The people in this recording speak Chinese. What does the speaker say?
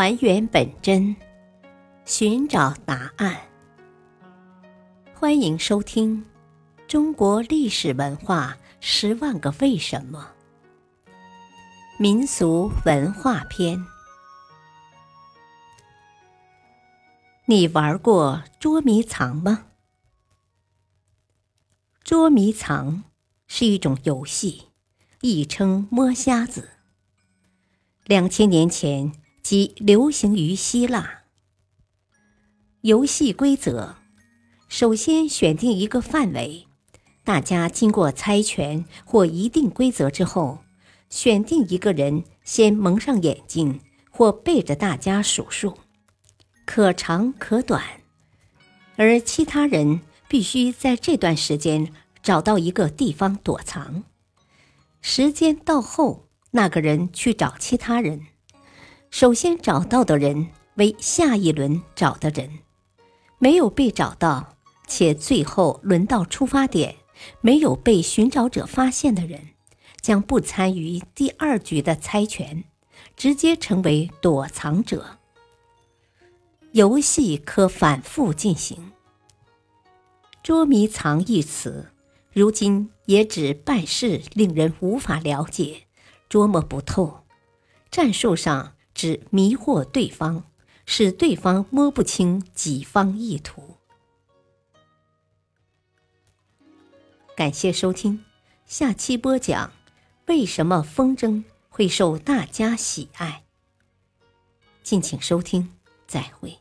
还原本真，寻找答案。欢迎收听《中国历史文化十万个为什么》民俗文化篇。你玩过捉迷藏吗？捉迷藏是一种游戏，亦称摸瞎子。两千年前。即流行于希腊。游戏规则：首先选定一个范围，大家经过猜拳或一定规则之后，选定一个人先蒙上眼睛或背着大家数数，可长可短，而其他人必须在这段时间找到一个地方躲藏。时间到后，那个人去找其他人。首先找到的人为下一轮找的人，没有被找到且最后轮到出发点没有被寻找者发现的人，将不参与第二局的猜拳，直接成为躲藏者。游戏可反复进行。捉迷藏一词，如今也指办事令人无法了解、捉摸不透，战术上。指迷惑对方，使对方摸不清己方意图。感谢收听，下期播讲为什么风筝会受大家喜爱。敬请收听，再会。